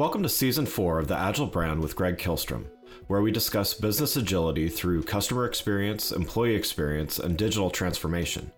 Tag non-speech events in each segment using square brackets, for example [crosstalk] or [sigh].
Welcome to Season 4 of the Agile Brand with Greg Kihlstrom, where we discuss business agility through customer experience, employee experience, and digital transformation.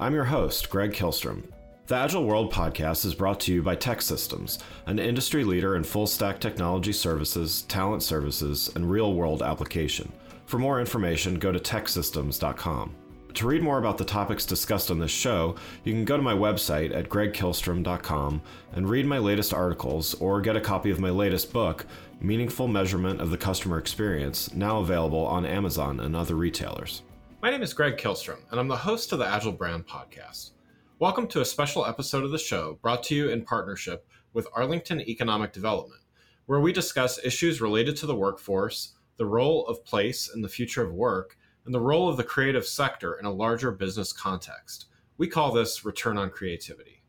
I'm your host, Greg Kihlstrom. The Agile World podcast is brought to you by TEKsystems, an industry leader in full stack technology services, talent services, and real world application. For more information, go to teksystems.com. To read more about the topics discussed on this show, you can go to my website at gregkihlstrom.com and read my latest articles or get a copy of my latest book, Meaningful Measurement of the Customer Experience, now available on Amazon and other retailers. My name is Greg Kihlstrom, and I'm the host of the Agile Brand Podcast. Welcome to a special episode of the show brought to you in partnership with Arlington Economic Development, where we discuss issues related to the workforce, the role of place in the future of work, and the role of the creative sector in a larger business context. We call this return on creativity.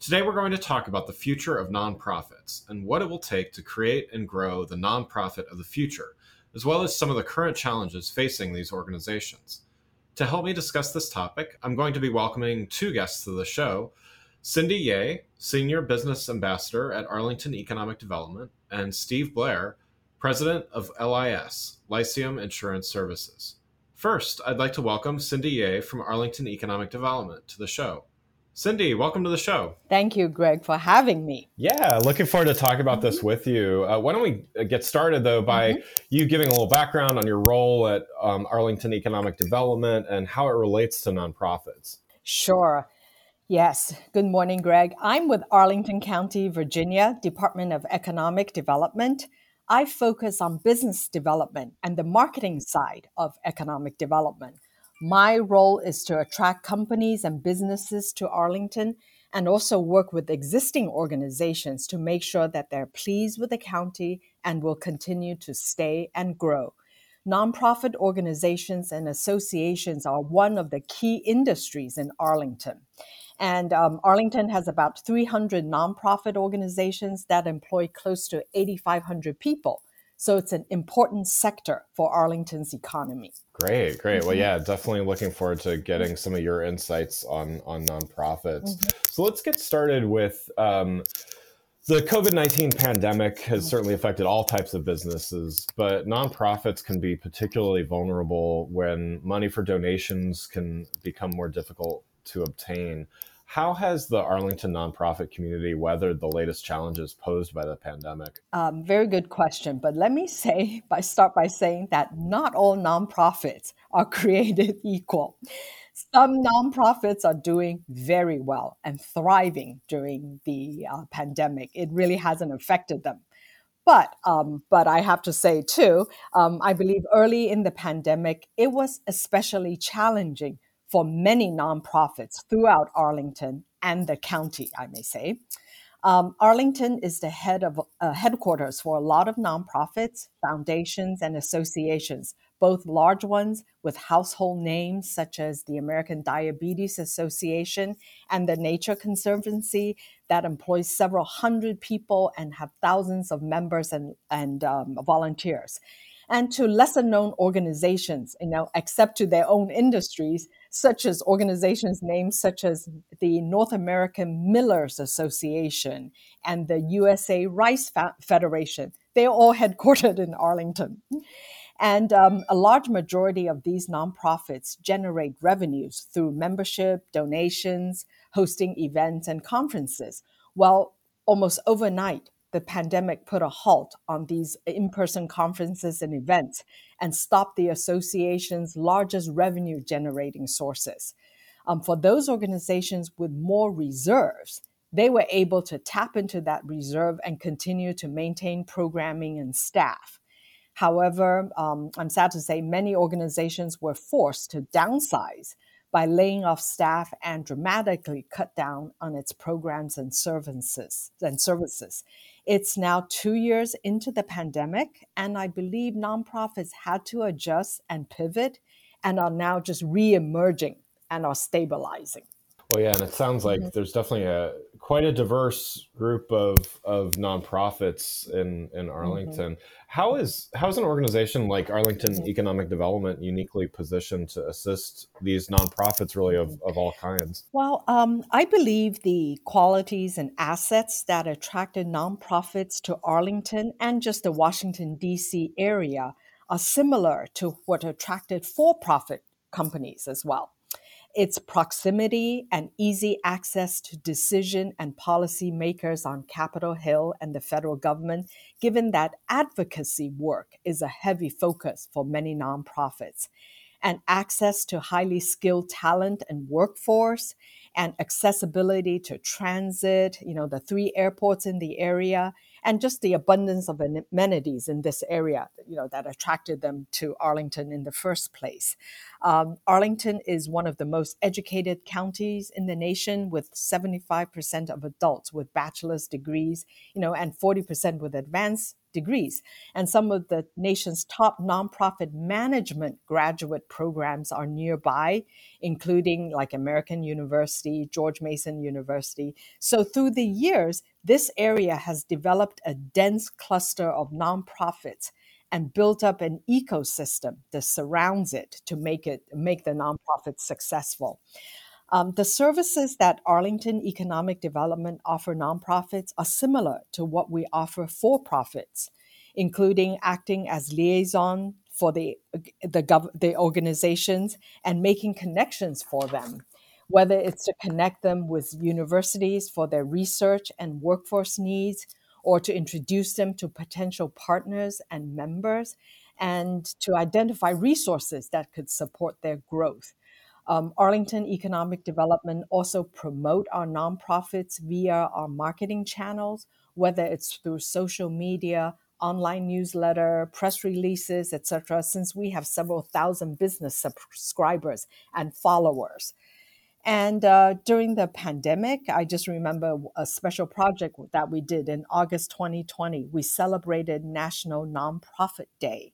Today, we're going to talk about the future of nonprofits and what it will take to create and grow the nonprofit of the future, as well as some of the current challenges facing these organizations. To help me discuss this topic, I'm going to be welcoming two guests to the show Sindy Yeh, Senior Business Ambassador at Arlington Economic Development, and Steve Blair, President of LIS, Lyceum Insurance Services. First, I'd like to welcome Sindy Yeh from Arlington Economic Development to the show. Sindy, welcome to the show. Thank you, Greg, for having me. Yeah, looking forward to talking about mm-hmm. this with you. Uh, why don't we uh, get started, though, by mm-hmm. you giving a little background on your role at um, Arlington Economic Development and how it relates to nonprofits? Sure. Yes. Good morning, Greg. I'm with Arlington County, Virginia, Department of Economic Development. I focus on business development and the marketing side of economic development. My role is to attract companies and businesses to Arlington and also work with existing organizations to make sure that they're pleased with the county and will continue to stay and grow. Nonprofit organizations and associations are one of the key industries in Arlington. And um, Arlington has about 300 nonprofit organizations that employ close to 8,500 people. So it's an important sector for Arlington's economy. Great, great. Well, mm-hmm. yeah, definitely looking forward to getting some of your insights on on nonprofits. Mm-hmm. So let's get started with um, the COVID nineteen pandemic has mm-hmm. certainly affected all types of businesses, but nonprofits can be particularly vulnerable when money for donations can become more difficult to obtain. How has the Arlington nonprofit community weathered the latest challenges posed by the pandemic? Um, very good question. But let me say, [laughs] by start by saying that not all nonprofits are [laughs] created equal. Some nonprofits are doing very well and thriving during the uh, pandemic. It really hasn't affected them. But um, but I have to say too, um, I believe early in the pandemic, it was especially challenging for many nonprofits throughout Arlington and the county, I may say. Um, Arlington is the head of uh, headquarters for a lot of nonprofits, foundations, and associations, both large ones with household names such as the American Diabetes Association and the Nature Conservancy that employs several hundred people and have thousands of members and, and um, volunteers and to lesser known organizations, you know, except to their own industries, such as organizations named such as the North American Millers Association and the USA Rice Federation. They're all [laughs] headquartered in Arlington. And um, a large majority of these nonprofits generate revenues through membership, donations, hosting events, and conferences. Well, almost overnight, the pandemic put a halt on these in person conferences and events and stopped the association's largest revenue generating sources. Um, for those organizations with more reserves, they were able to tap into that reserve and continue to maintain programming and staff. However, um, I'm sad to say many organizations were forced to downsize by laying off staff and dramatically cut down on its programs and services and services. It's now two years into the pandemic, and I believe nonprofits had to adjust and pivot and are now just re emerging and are stabilizing. Well, yeah, and it sounds like mm-hmm. there's definitely a quite a diverse group of of nonprofits in in mm-hmm. Arlington. Mm-hmm. How is how is an organization like Arlington mm-hmm. Economic Development uniquely positioned to assist these nonprofits, really of, of all kinds? Well, um, I believe the qualities and assets that attracted nonprofits to Arlington and just the Washington D.C. area are similar to what attracted for-profit companies as well. Its proximity and easy access to decision and policy makers on Capitol Hill and the federal government, given that advocacy work is a heavy focus for many nonprofits, and access to highly skilled talent and workforce, and accessibility to transit, you know, the three airports in the area, and just the abundance of amenities in this area, you know, that attracted them to Arlington in the first place. Um, Arlington is one of the most educated counties in the nation, with 75% of adults with bachelor's degrees, you know, and 40% with advanced degrees. And some of the nation's top nonprofit management graduate programs are nearby, including like American University, George Mason University. So through the years, this area has developed a dense cluster of nonprofits and built up an ecosystem that surrounds it to make it make the nonprofit successful. Um, the services that Arlington Economic Development offer nonprofits are similar to what we offer for profits, including acting as liaison for the the, gov- the organizations and making connections for them, whether it's to connect them with universities for their research and workforce needs, or to introduce them to potential partners and members, and to identify resources that could support their growth. Um, Arlington Economic Development also promote our nonprofits via our marketing channels, whether it's through social media, online newsletter, press releases, etc. Since we have several thousand business subscribers and followers. And uh, during the pandemic, I just remember a special project that we did in August 2020. We celebrated National Nonprofit Day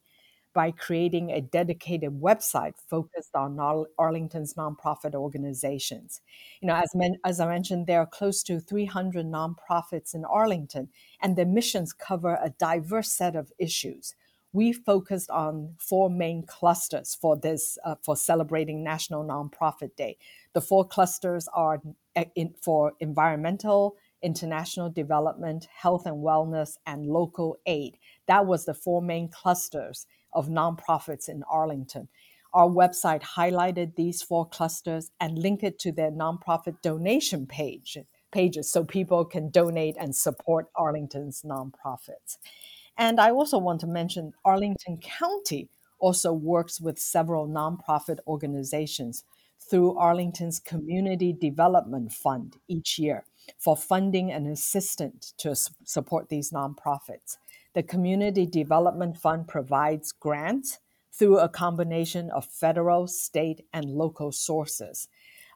by creating a dedicated website focused on Arlington's nonprofit organizations. You know, as, men, as I mentioned, there are close to 300 nonprofits in Arlington, and their missions cover a diverse set of issues. We focused on four main clusters for this, uh, for celebrating National Nonprofit Day. The four clusters are eh, in, for environmental, international development, health and wellness, and local aid. That was the four main clusters of nonprofits in Arlington. Our website highlighted these four clusters and linked it to their nonprofit donation page pages so people can donate and support Arlington's nonprofits. And I also want to mention Arlington County also works with several nonprofit organizations through Arlington's Community Development Fund each year for funding and assistance to support these nonprofits. The Community Development Fund provides grants through a combination of federal, state, and local sources.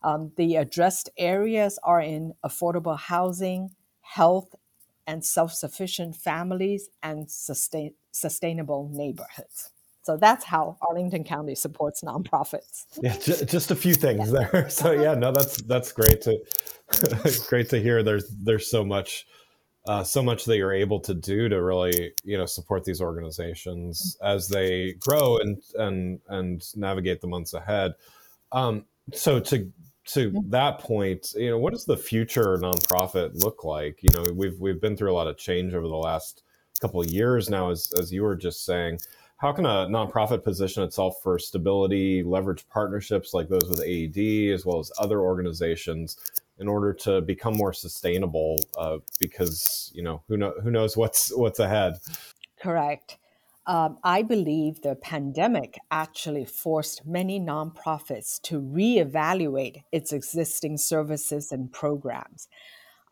Um, the addressed areas are in affordable housing, health, and self sufficient families, and sustain- sustainable neighborhoods. So that's how Arlington County supports nonprofits. Yeah, just a few things yeah. there. [laughs] So yeah, no, that's that's great to [laughs] great to hear. There's there's so much uh, so much that you're able to do to really you know support these organizations as they grow and and and navigate the months ahead. Um, so to to that point you know what does the future nonprofit look like? You know we've we've been through a lot of change over the last couple of years now as as you were just saying how can a nonprofit position itself for stability leverage partnerships like those with aed as well as other organizations in order to become more sustainable uh, because you know who know who knows what's what's ahead correct um, I believe the pandemic actually forced many nonprofits to reevaluate its existing services and programs.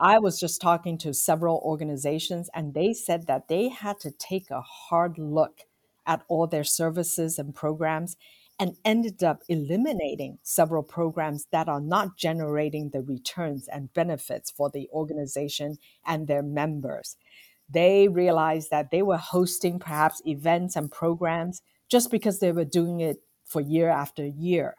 I was just talking to several organizations, and they said that they had to take a hard look at all their services and programs and ended up eliminating several programs that are not generating the returns and benefits for the organization and their members. They realized that they were hosting perhaps events and programs just because they were doing it for year after year.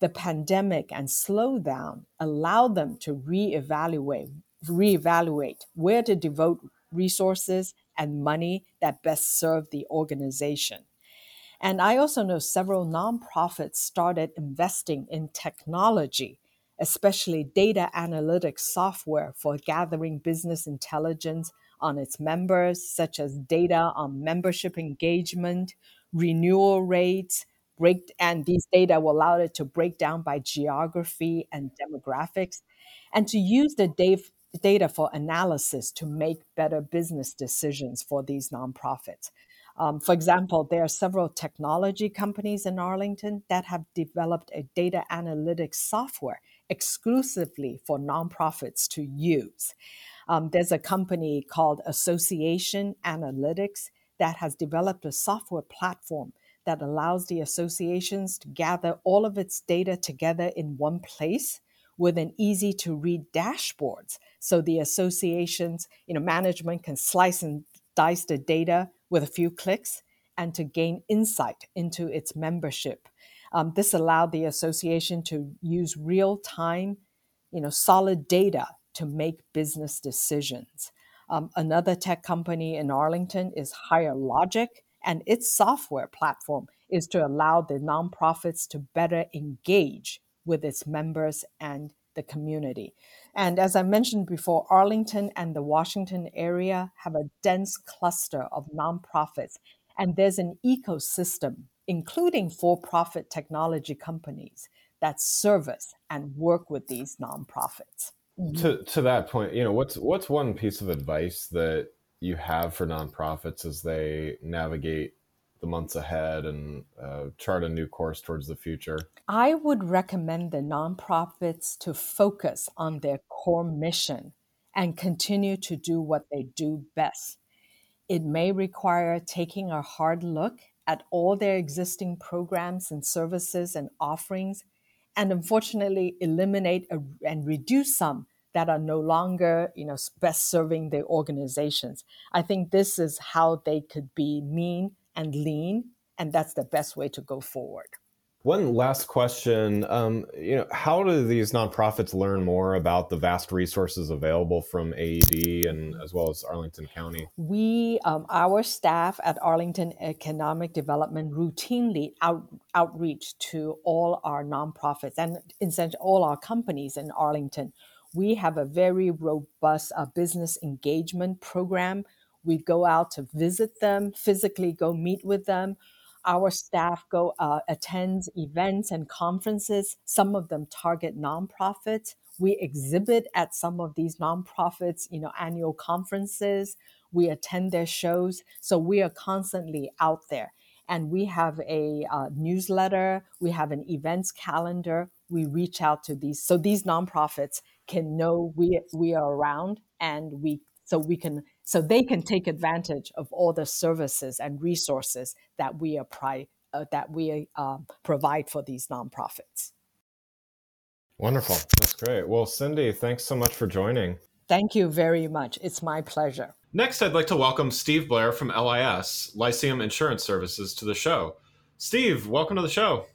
The pandemic and slowdown allowed them to reevaluate, reevaluate where to devote resources and money that best serve the organization. And I also know several nonprofits started investing in technology, especially data analytics software for gathering business intelligence on its members, such as data on membership engagement, renewal rates, break and these data will allow it to break down by geography and demographics and to use the data for analysis to make better business decisions for these nonprofits. Um, for example, there are several technology companies in Arlington that have developed a data analytics software exclusively for nonprofits to use. Um, there's a company called Association Analytics that has developed a software platform that allows the associations to gather all of its data together in one place with an easy to read dashboards. So the associations you know management can slice and dice the data with a few clicks and to gain insight into its membership. Um, this allowed the association to use real time you know solid data to make business decisions. Um, another tech company in arlington is higher logic and its software platform is to allow the nonprofits to better engage with its members and the community. And as I mentioned before, Arlington and the Washington area have a dense cluster of nonprofits, and there's an ecosystem, including for profit technology companies, that service and work with these nonprofits. Mm-hmm. To, to that point, you know, what's what's one piece of advice that you have for nonprofits as they navigate the months ahead and uh, chart a new course towards the future? I would recommend the nonprofits to focus on their core mission and continue to do what they do best. It may require taking a hard look at all their existing programs and services and offerings, and unfortunately, eliminate a, and reduce some that are no longer you know best serving their organizations i think this is how they could be mean and lean and that's the best way to go forward. One last question. Um, you know how do these nonprofits learn more about the vast resources available from aed and as well as arlington county? We um, our staff at arlington economic development routinely out, outreach to all our nonprofits and essentially all our companies in arlington. We have a very robust uh, business engagement program. We go out to visit them, physically go meet with them. Our staff go uh, attend events and conferences. Some of them target nonprofits. We exhibit at some of these nonprofits, you know, annual conferences. We attend their shows. So we are constantly out there. And we have a uh, newsletter. We have an events calendar. We reach out to these. So these nonprofits can know we we are around and we so we can so they can take advantage of all the services and resources that we apply uh, that we uh, provide for these nonprofits. Wonderful, that's great. Well, Sindy, thanks so much for joining. Thank you very much. It's my pleasure. Next, I'd like to welcome Steve Blair from LIS, Lyceum Insurance Services, to the show. Steve, welcome to the show.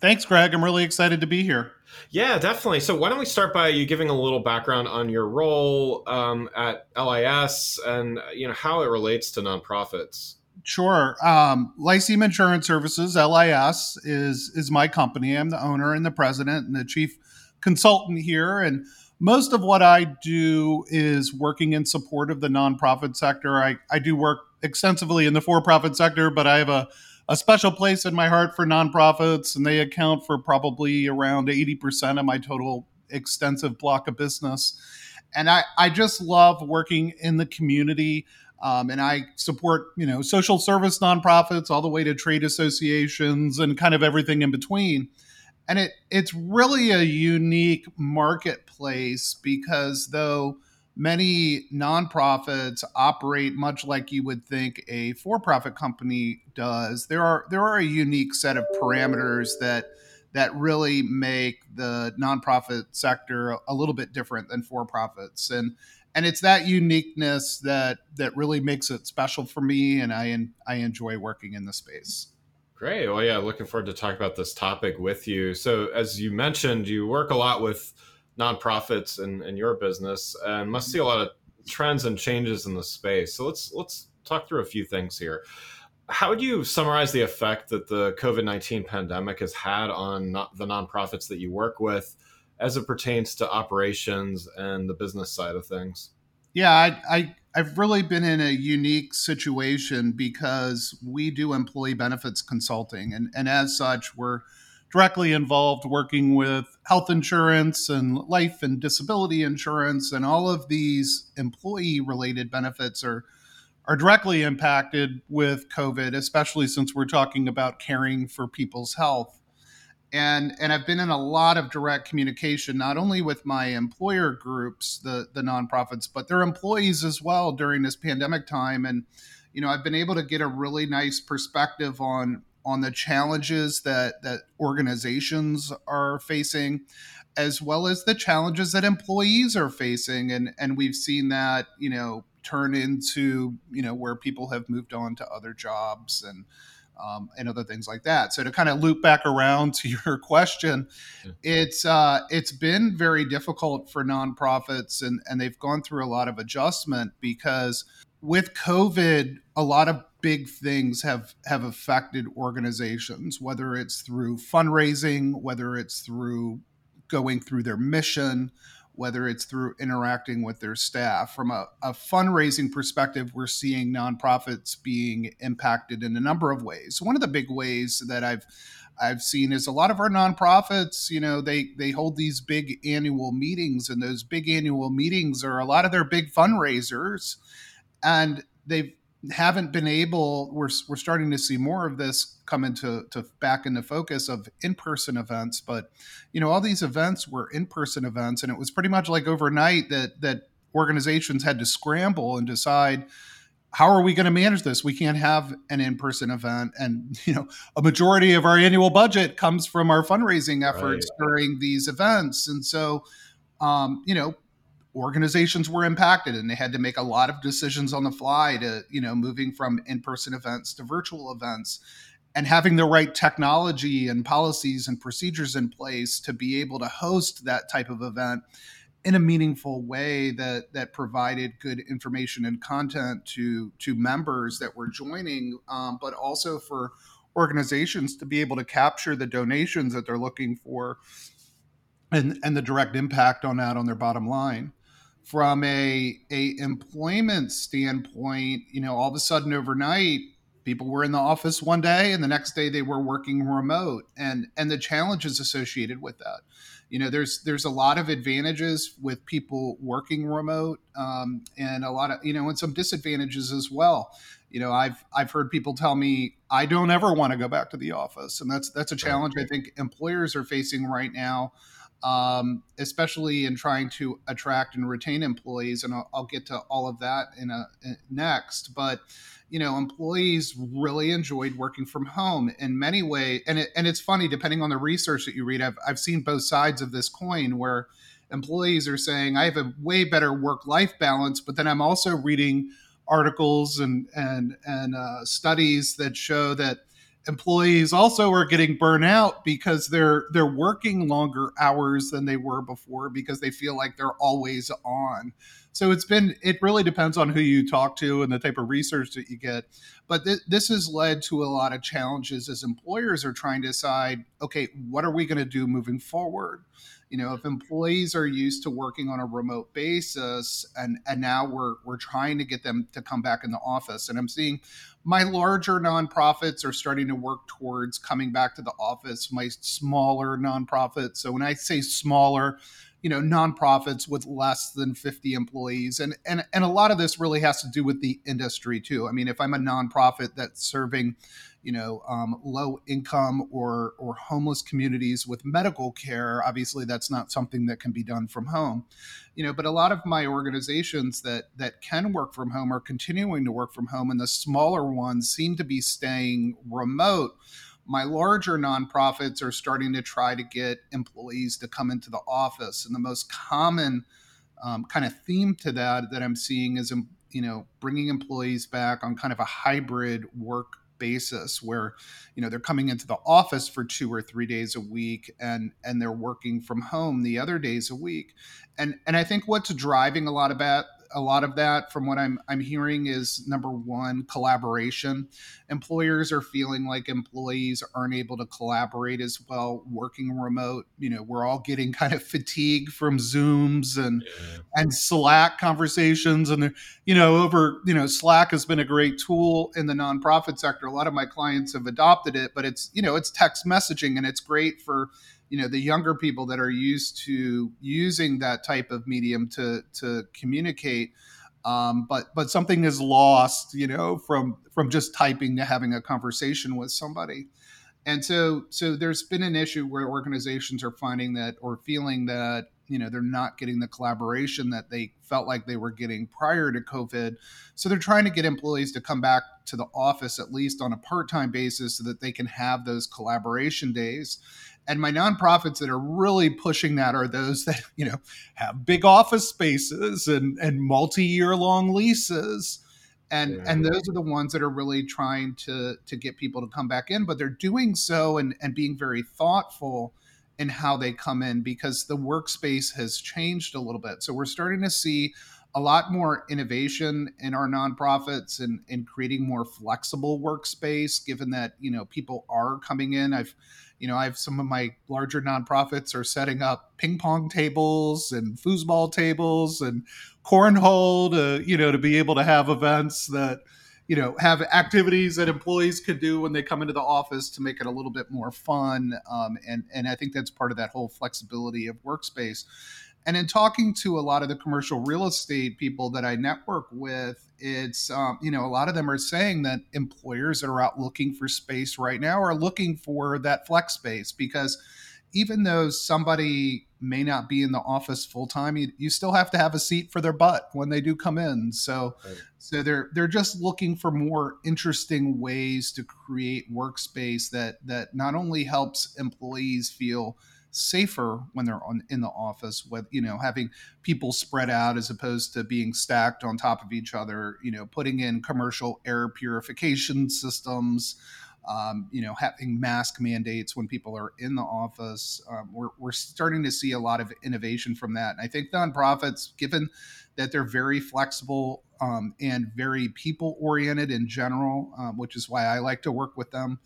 Thanks, Greg. I'm really excited to be here. Yeah, definitely. So, why don't we start by you giving a little background on your role um, at LIS and you know how it relates to nonprofits? Sure. Um, Lyceum Insurance Services (LIS) is is my company. I'm the owner and the president and the chief consultant here, and most of what I do is working in support of the nonprofit sector. I, I do work extensively in the for-profit sector, but I have a a special place in my heart for nonprofits, and they account for probably around 80% of my total extensive block of business. And I, I just love working in the community. Um, and I support, you know, social service nonprofits all the way to trade associations and kind of everything in between. And it it's really a unique marketplace because though many nonprofits operate much like you would think a for-profit company does. There are there are a unique set of parameters that that really make the nonprofit sector a little bit different than for-profits and and it's that uniqueness that that really makes it special for me and I I enjoy working in the space. Great. Well, yeah, looking forward to talk about this topic with you. So, as you mentioned, you work a lot with nonprofits in, in your business and must see a lot of trends and changes in the space. So let's let's talk through a few things here. How would you summarize the effect that the COVID nineteen pandemic has had on not the nonprofits that you work with, as it pertains to operations and the business side of things? Yeah, I, I I've really been in a unique situation because we do employee benefits consulting, and, and as such, we're directly involved working with health insurance and life and disability insurance, and all of these employee related benefits are are directly impacted with COVID, especially since we're talking about caring for people's health and and I've been in a lot of direct communication, not only with my employer groups, the the nonprofits, but their employees as well during this pandemic time. And you know, I've been able to get a really nice perspective on on the challenges that that organizations are facing, as well as the challenges that employees are facing. And and we've seen that you know turn into you know where people have moved on to other jobs and um, and other things like that. So to kind of loop back around [laughs] to your question, yeah. it's uh, it's been very difficult for nonprofits, and and they've gone through a lot of adjustment because with COVID, a lot of big things have have affected organizations, whether it's through fundraising, whether it's through going through their mission, whether it's through interacting with their staff. From a, a, fundraising perspective, we're seeing nonprofits being impacted in a number of ways. One of the big ways that I've I've seen is a lot of our nonprofits, you know, they they hold these big annual meetings, and those big annual meetings are a lot of their big fundraisers, and they've haven't been able we're, we're starting to see more of this come into to back into focus of in-person events but you know all these events were in-person events and it was pretty much like overnight that that organizations had to scramble and decide how are we going to manage this we can't have an in-person event and [laughs] you know a majority of our annual budget comes from our fundraising efforts right. during these events and so um, you know organizations were impacted and they had to make a lot of decisions on the fly to you know moving from in-person events to virtual events and having the right technology and policies and procedures in place to be able to host that type of event in a meaningful way that that provided good information and content to to members that were joining um, but also for organizations to be able to capture the donations that they're looking for and and the direct impact on that on their bottom line from a a employment standpoint, you know, all of a sudden overnight, people were in the office one day and the next day they were working remote. And and the challenges associated with that. You know there's there's a lot of advantages with people working remote um, and a lot of you know and some disadvantages as well. You know i've i've heard people tell me i don't ever want to go back to the office. And that's that's a challenge i think employers are facing right now um, especially in trying to attract and retain employees. And I'll, I'll get to all of that in a in next. But you know, employees really enjoyed working from home in many ways. And it, and it's funny, depending on the research that you read, I've I've seen both sides of this coin where employees are saying I have a way better work life balance, but then I'm also reading articles and and and uh, studies that show that employees also are getting burnout because they're they're working longer hours than they were before because they feel like they're always on. So it's been it really depends on who you talk to and the type of research that you get. But th- this has led to a lot of challenges as employers are trying to decide okay what are we going to do moving forward? You know if employees are used to working on a remote basis and and now we're we're trying to get them to come back in the office and i'm seeing my larger nonprofits are starting to work towards coming back to the office. My smaller nonprofits so when i say smaller you know nonprofits with less than 50 employees. And and and a lot of this really has to do with the industry too. I mean if i'm a nonprofit that's serving you know um, low income or or homeless communities with medical care obviously that's not something that can be done from home. You know but a lot of my organizations that that can work from home are continuing to work from home and the smaller ones seem to be staying remote my larger nonprofits are starting to try to get employees to come into the office. And the most common um, kind of theme to that that i'm seeing is um, you know bringing employees back on kind of a hybrid work basis where you know they're coming into the office for two or three days a week and and they're working from home the other days a week. And and i think what's driving a lot of that a lot of that from what I'm I'm hearing is number one collaboration. Employers are feeling like employees aren't able to collaborate as well working remote. You know, we're all getting [laughs] kind of fatigue from Zooms and yeah. and Slack conversations and you know over you know Slack has been a great tool in the nonprofit sector. A lot of my clients have adopted it, but it's you know it's text messaging and it's great for you know the younger people that are used to using that type of medium to to communicate um, but but something is lost you know from from just typing to having a conversation with somebody. And so so there's been an issue where organizations are finding that or feeling that you know they're not getting the collaboration that they felt like they were getting prior to covid. So they're trying to get employees to come back to the office at least on a part-time basis so that they can have those collaboration days and my nonprofits that are really pushing that are those that [laughs] you know have big office spaces and and multi-year long leases. And yeah. and those are the ones that are really trying to to get people to come back in but they're doing so and and being very thoughtful in how they come in because the workspace has changed a little bit. So we're starting to see a lot more innovation in our nonprofits and in creating more flexible workspace given that you know people are coming in. I've you know, I have some of my larger nonprofits are setting up ping pong tables and foosball tables and cornhole to, you know, to be able to have events that, you know, have activities that employees can do when they come into the office to make it a little bit more fun. Um, and and I think that's part of that whole flexibility of workspace. And in talking to a lot of the commercial real estate people that I network with, it's um, you know a lot of them are saying that employers that are out looking for space right now are looking for that flex space because even though somebody may not be in the office full time, you, you, still have to have a seat for their butt when they do come in. So, right. so they're they're just looking for more interesting ways to create workspace that that not only helps employees feel safer when they're on in the office with you know having people spread out as opposed to being stacked on top of each other you know putting in commercial air purification systems um, you know having mask mandates when people are in the office. Um, we're, we're starting to see a lot of innovation from that. And i think nonprofits given that they're very flexible um, and very people oriented in general um, which is why i like to work with them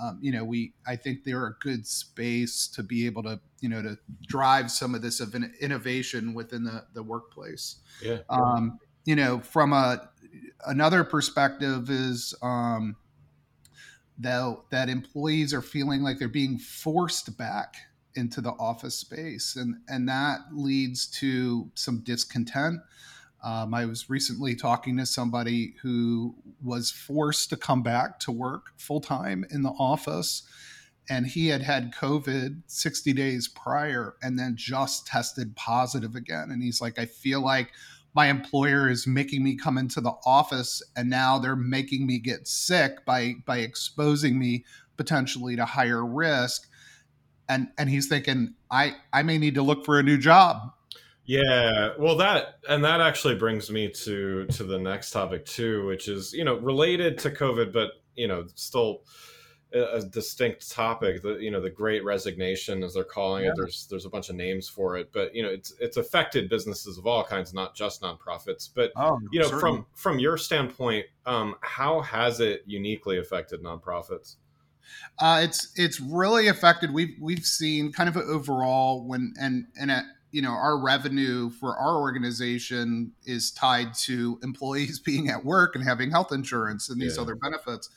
um, you know, we I think they're a good space to be able to you know to drive some of this of an innovation within the the workplace. Yeah. Um, you know, from a another perspective is um, that that employees are feeling like they're being forced back into the office space, and and that leads to some discontent. Um, I was recently talking to somebody who was forced to come back to work full time in the office. And he had had COVID 60 days prior and then just tested positive again. And he's like, I feel like my employer is making me come into the office and now they're making me get sick by by exposing me potentially to higher risk and and he's thinking i i may need to look for a new job yeah, well, that and that actually brings me to to the next topic too, which is you know related to COVID, but you know still a, a distinct topic. The you know the Great Resignation, as they're calling yeah. it. There's there's a bunch of names for it, but you know it's it's affected businesses of all kinds, not just nonprofits. But oh, you know certainly. from from your standpoint, um, how has it uniquely affected nonprofits? Uh, it's it's really affected. We've we've seen kind of an overall when and and at, you know our revenue for our organization is tied to employees [laughs] being at work and having health insurance and these yeah. other benefits.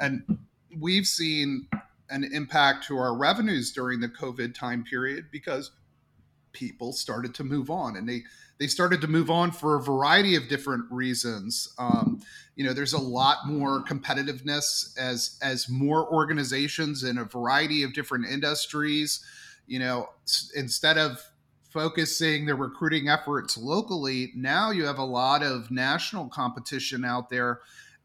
And we've seen an impact to our revenues during the covid time period because people started to move on and they they started to move on for a variety of different reasons. Um, you know there's a lot more competitiveness as as more organizations in a variety of different industries. You know instead of focusing their recruiting efforts locally, now you have a lot of national competition out there.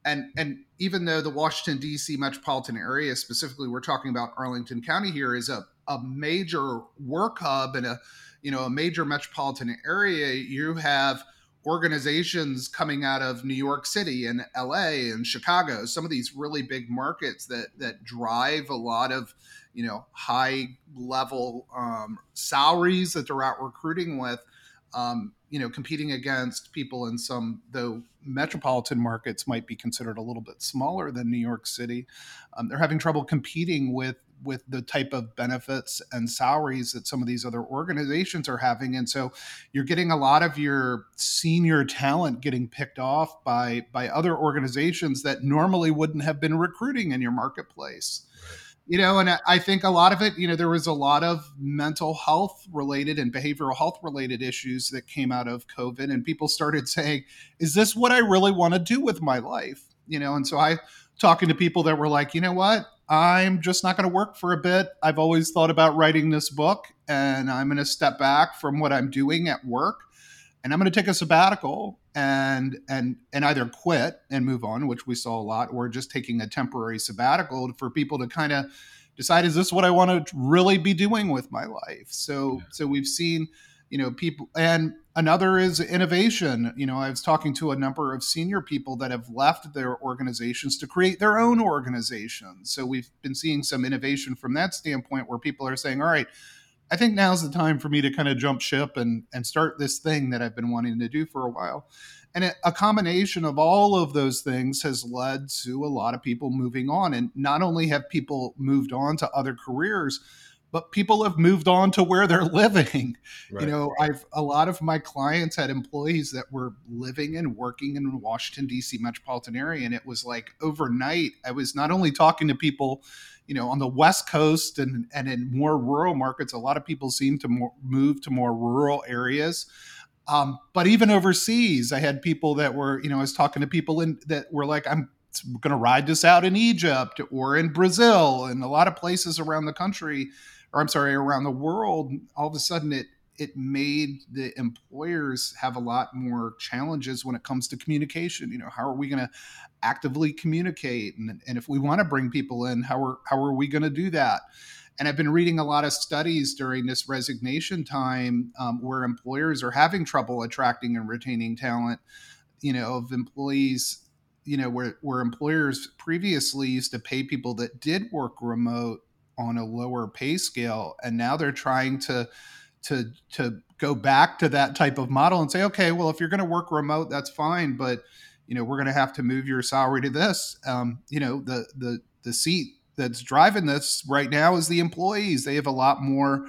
And, and even though the Washington, D.C. metropolitan area, specifically, we're talking about Arlington County here, is a, a major work hub and a you know a major metropolitan area, you have organizations coming out of New York City and LA and Chicago, some of these really big markets that that drive a lot of you know high level um, salaries that they're out recruiting with. Um, you know, competing against people in some though metropolitan markets might be considered a little bit smaller than New York City. Um, they're having trouble competing with with the type of benefits and salaries that some of these other organizations are having and so you're getting a lot of your senior talent getting picked off by by other organizations that normally wouldn't have been recruiting in your marketplace you know and i think a lot of it you know there was a lot of mental health related and behavioral health related issues that came out of covid and people started saying is this what i really want to do with my life you know and so i talking to people that were like you know what I'm just not going to work for a bit. I've always thought about writing this book and I'm going to step back from what I'm doing at work and I'm going to take a sabbatical and and and either quit and move on, which we saw a lot, or just taking a temporary sabbatical for people to kind of decide is this what I want to really be doing with my life. So so we've seen you know people and another is innovation. You know i was talking to a number of senior people that have left their organizations to create their own organizations. So we've been seeing some innovation from that standpoint where people are saying all right i think now's the time for me to kind of jump ship and and start this thing that i've been wanting to do for a while. And a combination of all of those things has led to a lot of people moving on. And not only have people moved on to other careers but people have moved on to where they're [laughs] living. Right. You know, I've a lot of my clients had employees that were living and working in Washington D.C. metropolitan area, and it was like overnight. I was not only talking to people, you know, on the West Coast and and in more rural markets. A lot of people seem to more, move to more rural areas. Um, but even overseas, I had people that were, you know, I was talking to people in that were like, I'm going to ride this out in Egypt or in Brazil and a lot of places around the country or I'm sorry, around the world, all of a sudden it it made the employers have a lot more challenges when it comes to communication. You know, how are we going to actively communicate, and, and if we want to bring people in, how are how are we going to do that? And I've been reading a lot of studies during this resignation time um, where employers are having trouble attracting and retaining talent. You know, of employees. You know, where where employers previously used to pay people that did work remote on a lower pay scale and now they're trying to to to go back to that type of model and say okay well if you're going to work remote that's fine but you know we're going to have to move your salary to this. Um, you know the the the seat that's driving this right now is the employees. They have a lot more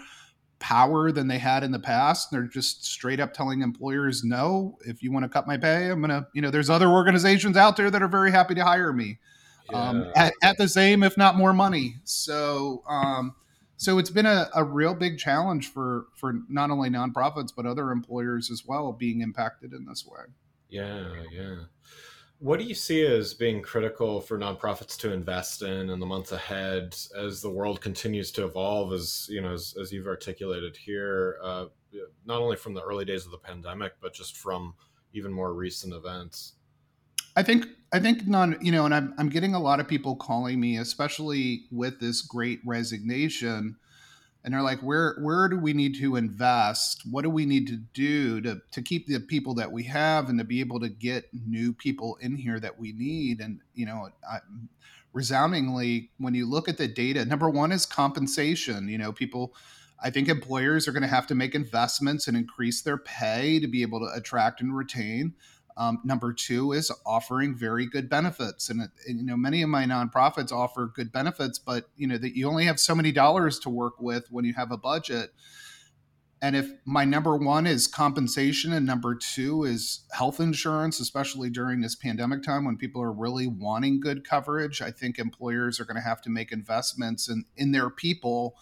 power than they had in the past. They're just straight up telling employers no if you want to cut my pay i'm going to you know there's other organizations out there that are very happy to hire me um, at, at the same, if not more money. So, um, so it's been a, a real big challenge for for not only nonprofits but other employers as well being impacted in this way. Yeah, yeah. What do you see as being critical for nonprofits to invest in in the months ahead as the world continues to evolve? As you know, as, as you've articulated here, uh, not only from the early days of the pandemic, but just from even more recent events. I think I think non you know, and I'm I'm getting a lot of people calling me, especially with this great resignation, and they're like, where where do we need to invest? What do we need to do to to keep the people that we have and to be able to get new people in here that we need? And you know, I, resoundingly, when you look at the data, number one is compensation. You know, people. I think employers are going to have to make investments and increase their pay to be able to attract and retain. Um, number two is offering very good benefits, and, and, you know many of my nonprofits offer good benefits, but you know that you only have so many dollars to work with when you have a budget. And if my number one is compensation and number two is health insurance, especially during this pandemic time when people are really wanting good coverage, I think employers are going to have to make investments in, in their people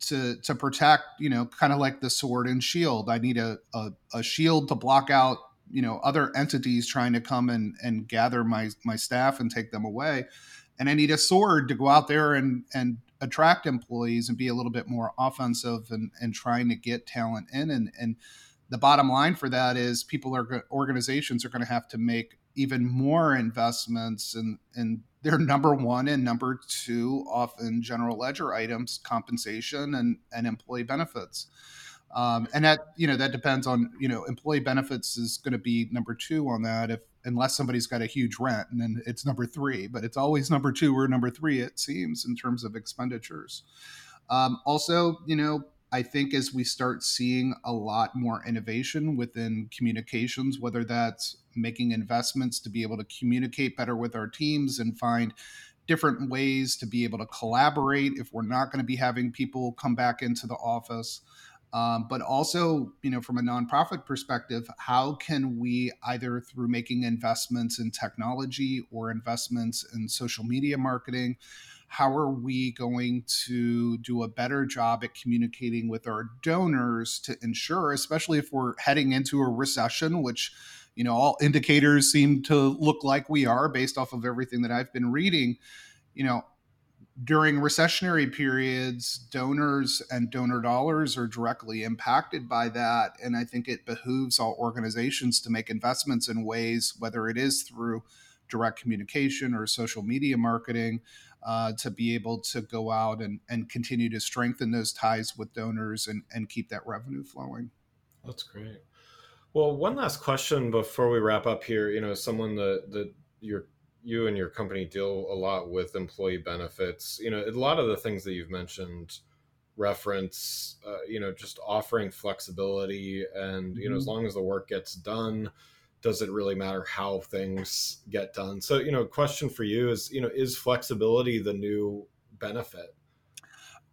to to protect, you know, kind of like the sword and shield. I need a, a, a shield to block out you know other entities trying to come and and gather my my staff and take them away. And i need a sword to go out there and and attract employees and be a little bit more offensive and and trying to get talent in. And and the bottom line for that is people are organizations are going to have to make even more investments and and their number one and number two often general ledger items compensation and and employee benefits Um, and that you know that depends on you know employee benefits is going to be number two on that if unless somebody's got a huge rent and then it's number three but it's always [laughs] number two or number three it seems in terms of expenditures um, also you know I think as we start seeing a lot more innovation within communications, whether that's making investments to be able to communicate better with our teams and find different ways to be able to collaborate if we're not going to be having people come back into the office. Um, but also, you know, from a nonprofit perspective, how can we either through making investments in technology or investments in social media marketing, how are we going to do a better job at communicating with our donors to ensure, especially if we're heading into a recession, which you know all indicators seem to look like we are based off of everything that I've been reading, you know, during recessionary periods, donors and donor dollars are directly impacted by that. And I think it behooves all organizations to make investments in ways, whether it is through direct communication or social media marketing, uh, to be able to go out and, and continue to strengthen those ties with donors and, and keep that revenue flowing. That's great. Well, one last question before we wrap up here. You know, someone that that you're you and your company deal a lot with employee benefits. You know, a lot of the things that you've mentioned reference, uh, you know, just offering flexibility and, you know, mm-hmm. as long as the work gets done, does it really matter how things get done? So, you know, question for you is, you know, is flexibility the new benefit?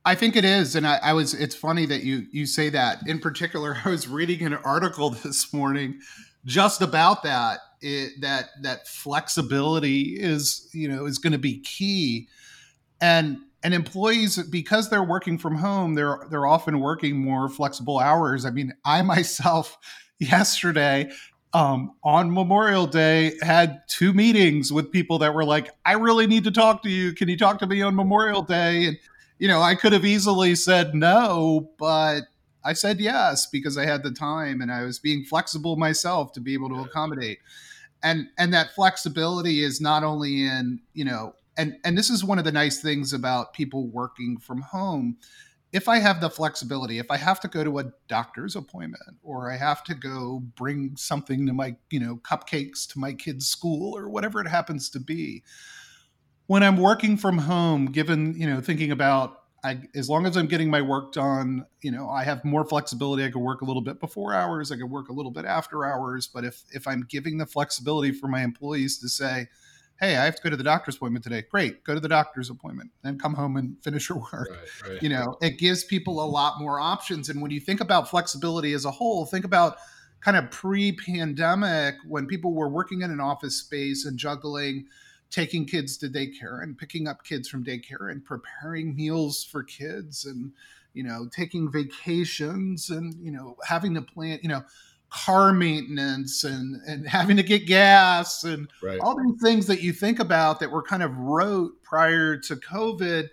I think it is, and I, I, was. It's funny that you you say that. In particular, [laughs] I was reading an article [laughs] this morning just about that. It, that that flexibility is you know is going to be key, and and employees because they're working from home, they're they're often working more flexible hours. I mean, I myself [laughs] yesterday um, on Memorial Day had two meetings with people that were like, I really need to talk to you. Can you talk to me on Memorial Day? And, you know, I could have easily said no, but I said yes because I had the time and I was being flexible myself to be able to accommodate. And and that flexibility is not only in, you know, and and this is one of the nice things about people working from home if I have the flexibility, if I have to go to a doctor's appointment or I have to go bring something to my, you know, cupcakes to my kid's school or whatever it happens to be, when I'm working from home, given, you know, thinking about I, as long as I'm getting my work done, you know, I have more flexibility. I can work a little bit before hours. I can work a little bit after hours. But if if I'm giving the flexibility for my employees to say, hey, I have to go to the doctor's appointment today. Great, go to the doctor's appointment, then come home and finish your [laughs] work. Right, right. You know, it gives people a lot more options. And when you think about flexibility as a whole, think about kind of pre-pandemic when people were working in an office space and juggling taking kids to daycare and picking up kids from daycare and preparing meals for kids and you know taking vacations and you know having to plan you know car maintenance and and [laughs] having to get gas and right. all these things that you think about that were kind of rote prior to COVID.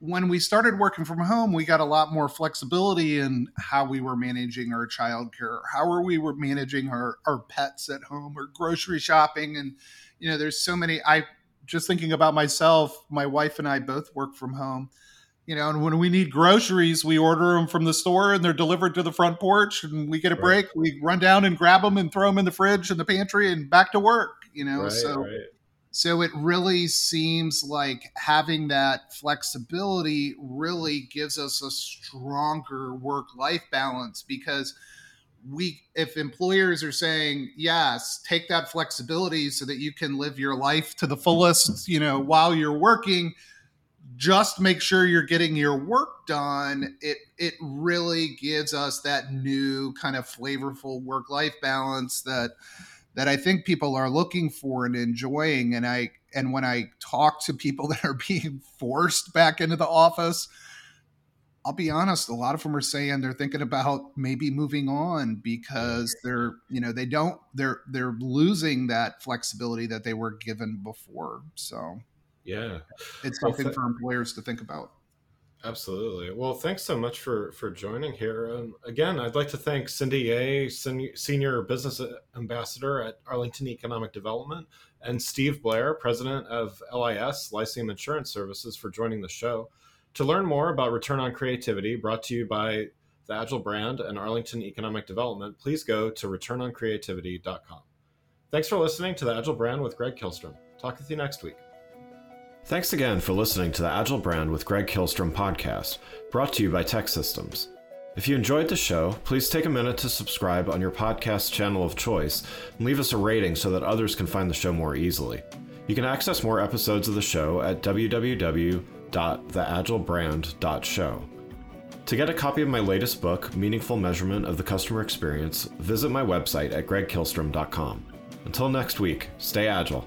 When we started working from home, we got a lot more flexibility in how we were managing our childcare, how are we were managing our, our pets at home or grocery shopping. And, you know, there's so many I just thinking about myself, my wife and I both work from home you know, and when we need groceries, we order them from the store and they're delivered to the front porch and we get a break. We run down and grab them and throw them in the fridge in the pantry and back to work, you know. Right, so right. so it really seems like having that flexibility really gives us a stronger work-life balance because we if employers are saying, "Yes, take that flexibility so that you can live your life to the fullest, you know, while you're working." just make sure you're getting your work done it it really gives us that new kind of flavorful work life balance that that I think people are looking for and enjoying and I and when I talk to people [laughs] that are being forced back into the office I'll be honest a lot of them are saying they're thinking about maybe moving on because they're you know they don't they're they're losing that flexibility that they were given before so yeah, it's something well, th- for employers to think about. Absolutely. Well, thanks so much for for joining here. Um, again, I'd like to thank Sindy Yeh, Senior Business Ambassador at Arlington Economic Development, and Steve Blair, President of LIS, Lyceum Insurance Services, for joining the show. To learn more about Return on Creativity, brought to you by the Agile brand, and Arlington Economic Development, please go to returnoncreativity.com. Thanks for listening to the Agile brand with Greg Kihlstrom. Talk with you next week. Thanks again for listening to the Agile brand with Greg Kihlstrom podcast, brought to you by TEKsystems. If you enjoyed the show, please take a minute to subscribe on your podcast channel of choice and leave us a rating so that others can find the show more easily. You can access more episodes of the show at www.theagilebrand.show. To get a copy of my latest book, Meaningful Measurement of the Customer Experience, visit my website at gregkihlstrom.com. Until next week, stay agile.